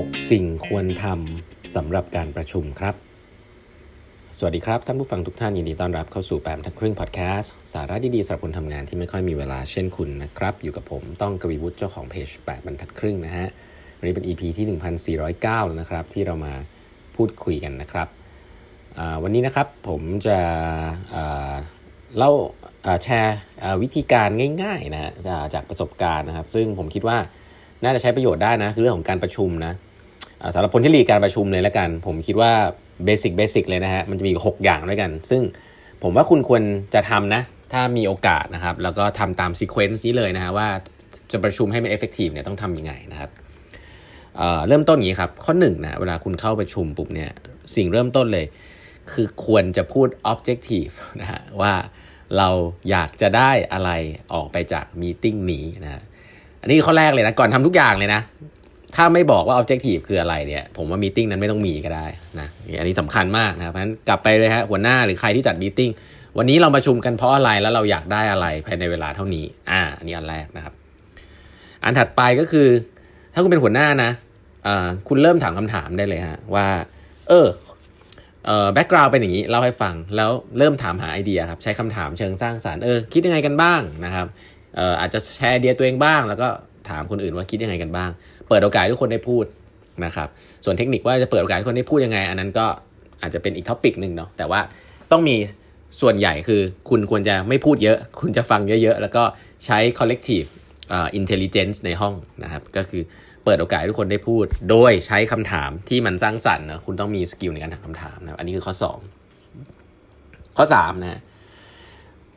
6 สิ่งควรทำสำหรับการประชุมครับ สวัสดีครับ ท่านผู้ฟังทุกท่านยินดีต้อนรับเข้าสู่แปมทักครึ่งพอดแคสต์สาระดีๆสำหรับคนทำงานที่ไม่ค่อยมีเวลาเช่นคุณนะครับ อยู่กับผมต้องกวีวุฒิเจ้าของเพจแปดบรรทัดครึ่งนะฮะวันนี้เป็น EP ที่ 1409 แล้วนะครับ ที่เรามาพูดคุยกันนะครับ วันนี้นะครับผมจะเล่าแชร์วิธีการง่ายๆนะจากประสบการณ์นะครับ ซึ่งผมคิดว่าน่าจะใช้ประโยชน์ได้นะคือเรื่องของการประชุมนะ สำหรับคนที่ lead การประชุมเลยแล้วกัน ผมคิดว่า basic basic เลยนะฮะมันจะมี 6 อย่างด้วยกัน ซึ่งผมว่าคุณควรจะทำนะ ถ้ามีโอกาสนะครับ แล้วก็ทำตาม sequence นี้เลยนะฮะว่าจะประชุมให้มัน effective เนี่ยต้องทำยังไงนะครับเริ่มต้นอย่างนี้ครับ ข้อ1นนะเวลาคุณเข้าประชุมปุ๊บเนี่ยสิ่งเริ่มต้นเลย คือควรจะพูด objective นะฮะว่าเราอยากจะได้อะไรออกไปจากมีติ้งนี้นะอันนี้ข้อแรกเลยนะ ก่อนทำทุกอย่างเลยนะ ถ้าไม่บอกว่า objective คืออะไรเนี่ย ผมว่ามีติ้งนั้นไม่ต้องมีก็ได้นะอันนี้สำคัญมากนะครับเพราะฉะนั้นกลับไปเลยฮะหัวหน้าหรือใครที่จัดมีติ้งวันนี้เราประชุมกันเพราะอะไรแล้วเราอยากได้อะไรภายในเวลาเท่านี้ อ่า อันนี้อันแรกนะครับ อันถัดไปก็คือ ถ้าคุณเป็นหัวหน้านะอ่าคุณเริ่มถามคำถามได้เลยฮะว่า เออเอ่อ background เป็นอย่างนี้เล่าให้ฟังแล้วเริ่มถามหาไอเดียครับใช้คำถามเชิงสร้างสรรค์เออคิดยังไงกันบ้างนะครับเอ่ออาจจะแชร์ไอเดียตัวเองบ้าง แล้วก็ ถามคนอื่นว่าคิดยังไงกันบ้าง เปิดโอกาสทุกคนได้พูดนะครับ ส่วนเทคนิคว่าจะเปิดโอกาสให้คนได้พูดยังไง อันนั้นก็อาจจะเป็นอีก topic หนึ่งเนาะแต่ว่าต้องมีส่วนใหญ่คือคุณควรจะไม่พูดเยอะ คุณจะฟังเยอะๆ แล้วก็ใช้ collective uh, intelligence ในห้องนะครับ ก็คือเปิดโอกาสให้ทุกคนได้พูด โดยใช้คำถามที่มันสร้างสรรค์นะคุณต้องมี skill ในการถามคำถามนะอันนี้คือข้อ 2 ข้อ3นะ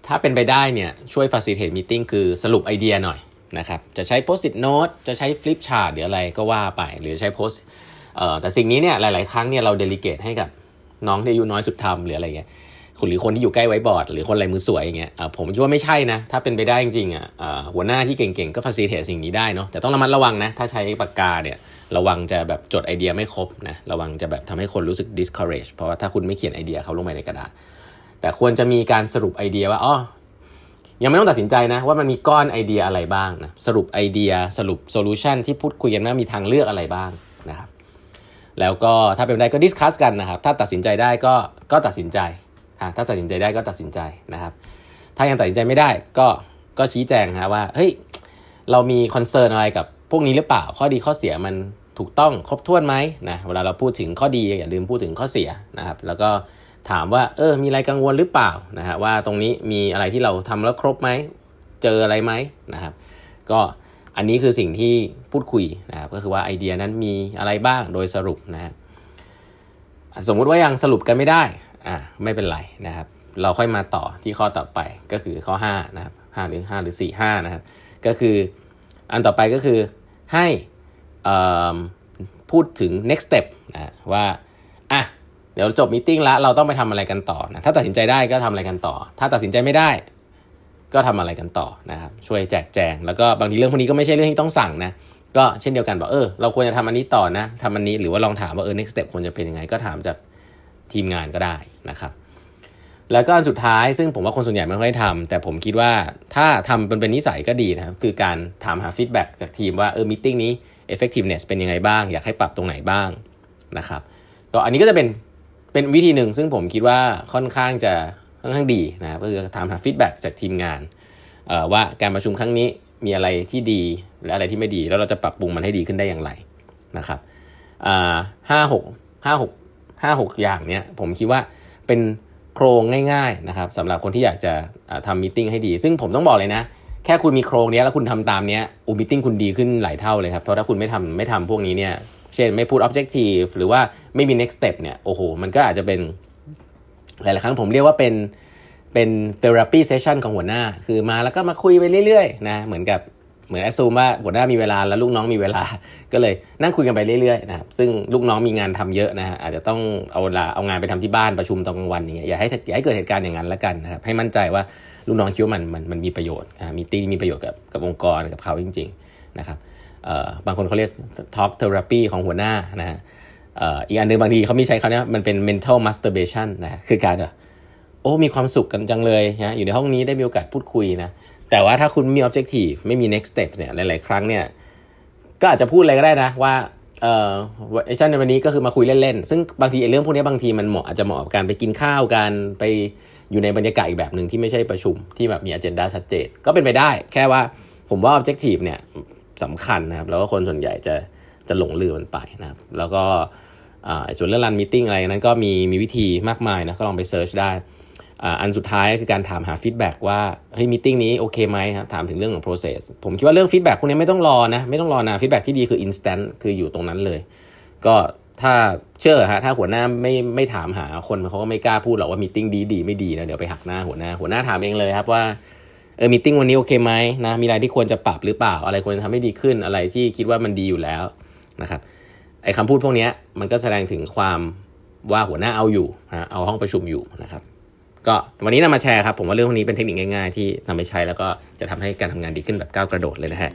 ถ้าเป็นไปได้เนี่ยช่วย facilitate meeting คือสรุปไอเดียหน่อย นะครับจะใช้ post-it note จะใช้ flip chart หรืออะไรก็ว่าไป หรือใช้ post เอ่อแต่สิ่งนี้เนี่ยหลาย ๆ ครั้งเนี่ยเรา delegate ให้กับน้องที่อายุน้อยสุดทำหรืออะไรเงี้ยหรือคนที่อยู่ใกล้ไว้บอร์ด หรือคนลายมือสวยอย่างเงี้ยผมคิดว่าไม่ใช่นะ ถ้าเป็นไปได้จริงๆอะหัวหน้าที่เก่งๆ ก็ facilitate สิ่งนี้ได้เนาะแต่ต้องระมัดระวังนะ ถ้าใช้ปากกาเนี่ยระวังจะแบบจดไอเดียไม่ครบนะระวังจะแบบทำให้คนรู้สึก discourage เพราะว่าถ้าคุณไม่เขียนไอเดียเขาลงไปในกระดาษ แต่ควรจะมีการสรุปไอเดียว่าอ๋อ ยังไม่ต้องตัดสินใจนะว่ามันมีก้อนไอเดียอะไรบ้างนะสรุปไอเดียสรุป solution ที่พูดคุยกันว่ามีทางเลือกอะไรบ้างนะครับแล้วก็ถ้าเป็นได้ก็ discuss กันนะครับ ถ้าตัดสินใจได้ก็ก็ตัดสินใจถ้าตัดสินใจได้ก็ตัดสินใจนะครับ ถ้ายังตัดสินใจไม่ได้ก็ก็ชี้แจงนะว่าเฮ้ยเรามี concern อะไรกับพวกนี้หรือเปล่า ข้อดีข้อเสียมันถูกต้องครบถ้วนไหมนะเวลาเราพูดถึงข้อดีอย่าลืมพูดถึงข้อเสียนะครับ แล้วก็ ถามว่าเออมีอะไรกังวลหรือเปล่านะฮะว่าตรงนี้มีอะไรที่เราทำแล้วครบไหมเจออะไรไหมนะครับ ก็อันนี้คือสิ่งที่พูดคุยนะครับก็คือว่าไอเดียนั้นมีอะไรบ้างโดยสรุปนะฮะสมมุติว่ายังสรุปกันไม่ได้อ่าไม่เป็นไรนะครับ เราค่อยมาต่อที่ข้อต่อไปก็คือข้อ5นะครับ5หรือ5หรือ4 5นะครับก็คืออันต่อไปก็คือให้พูดถึง next step นะว่า เดี๋ยวจบมิ팅แล้วเราต้องไปทำอะไรกันต่อนะถ้าตัดสินใจได้ก็ทำอะไรกันต่อ ถ้าตัดสินใจไม่ได้ ก็ทำอะไรกันต่อนะครับช่วยแจกแจง แล้วก็บางทีเรื่องพวกนี้ก็ไม่ใช่เรื่องที่ต้องสั่งนะก็เช่นเดียวกันบอกเออเราควรจะทำอันนี้ต่อนะทำอันนี้หรือว่าลองถามว่าเออ next step ควรจะเป็นยังไงก็ถามจากทีมงานก็ได้นะครับแล้วก็อันสุดท้ายซึ่งผมว่าคนส่วนใหญ่ไม่ค่อยทำแต่ผมคิดว่าถ้าทำเป็นเป็นนิสัยก็ดีนะครับ คือการถามหา feedback จากทีมว่าเออ meeting นี้ effectiveness เป็นยังไงบ้าง อยากให้ปรับตรงไหนบ้างนะครับก็อันนี้ก็จะเป็น เป็นวิธีหนึ่งซึ่งผมคิดว่าค่อนข้างจะค่อนข้างดีนะครับก็คือถามหา feedback จากทีมงานว่าการประชุมครั้งนี้มีอะไรที่ดีและอะไรที่ไม่ดี แล้วเราจะปรับปรุงมันให้ดีขึ้นได้อย่างไรนะครับห้าหกห้าหกห้าหกอย่างเนี้ยผมคิดว่าเป็นโครงง่ายๆนะครับสำหรับคนที่อยากจะทำมิ팅ให้ดี ซึ่งผมต้องบอกเลยนะ แค่คุณมีโครงนี้แล้วคุณทำตามเนี้ยอูมิ팅คุณดีขึ้นหลายเท่าเลยครับเพราะถ้าคุณไม่ทำไม่ทำพวกนี้เนี่ย เช่นไม่พูด objective หรือว่าไม่มี next step เนี่ยโอ้โหมันก็อาจจะเป็นหลายๆครั้งผมเรียกว่าเป็นเป็น therapy session ของหัวหน้า คือมาแล้วก็มาคุยไปเรื่อยๆนะเหมือนกับเหมือนแอสซูมว่าหัวหน้ามีเวลาแล้วลูกน้องมีเวลา ก็เลยนั่งคุยกันไปเรื่อยๆนะครับซึ่งลูกน้องมีงานทำเยอะนะฮะอาจจะต้องเอาเวลาเอางานไปทำที่บ้านประชุมตอนกลางวันอย่างเงี้ยอย่าให้อย่าให้เกิดเหตุการณ์อย่างนั้นละกันนะครับให้มั่นใจว่าลูกน้องคิดว่ามันมันมันมีประโยชน์มีตีมีประโยชน์กับกับองค์กรกับเขาจริง ๆ นะครับ บางคนเขาเรียก talk therapy ของหัวหน้านะฮะอีกอันหนึ่งบางทีเขาม่ใช้เขาเนี่ยมันเป็น mental masturbation นะคือการโอ้มีความสุขกันจังเลยนะอยู่ในห้องนี้ได้มีโอกาสพูดคุยนะแต่ว่าถ้าคุณมี objective ไม่มี next step เนี่ยหลายๆครั้งเนี่ยก็อาจจะพูดอะไรก็ได้นะว่าเอ่อเอชั่นในวันนี้ก็คือมาคุยเล่นๆ ซึ่งบางทีไอเรื่องพวกนี้บางทีมันเหมาะอาจจะเหมาะกับการไปกินข้าวกันไปอยู่ในบรรยากาศอีกแบบหนึ่งที่ไม่ใช่ประชุมที่แบบมีอ g e n d a ชัดเจน ก็เป็นไปได้ แค่ว่าผมว่า objective เนี่ย สำคัญนะครับ แล้วก็คนส่วนใหญ่จะจะหลงลืมมันไปนะครับ แล้วก็ส่วนเรื่องรันมิ팅อะไรนั้นก็มีมีวิธีมากมายนะก็ลองไปเซิร์ชได้อันสุดท้ายคือการถามหาฟีดแบ็กว่าเฮ้ยมิ팅นี้โอเคไหมครับถามถึงเรื่องของ process ผมคิดว่าเรื่องฟีดแบ็กพวกนี้ไม่ต้องรอนะไม่ต้องรอนะฟีดแบ็กที่ดีคือ instant คืออยู่ตรงนั้นเลย ก็ถ้าเชื่อฮะถ้าหัวหน้าไม่ไม่ถามหาคนเขาก็ไม่กล้าพูดหรอกว่ามิ팅ดีดีไม่ดีนะเดี๋ยวไปหักหน้าหัวหน้าหัวหน้าถามเองเลยครับว่า เออมิ팅วันนี้โอเคไหมนะมีอะไรที่ควรจะปรับหรือเปล่า อะไรควรจะทำให้ดีขึ้นอะไรที่คิดว่ามันดีอยู่แล้วนะครับไอ้คำพูดพวกนี้มันก็แสดงถึงความว่าหัวหน้าเอาอยู่นะเอาห้องประชุมอยู่นะครับ ก็วันนี้นำมาแชร์ครับผมว่าเรื่องพวกนี้เป็นเทคนิคง่ายๆ ที่นำไปใช้แล้วก็จะทำให้การทำงานดีขึ้นแบบก้าวกระโดดเลยนะฮะ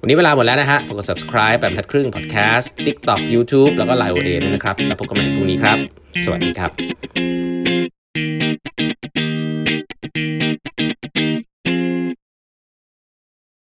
วันนี้เวลาหมดแล้วนะฮะฝากกด subscribe แบบทัดครึ่ง podcast TikTok YouTube แล้วก็ Line OA ด้วยนะครับ แล้วพบกันใหม่พรุ่งนี้ครับ สวัสดีครับ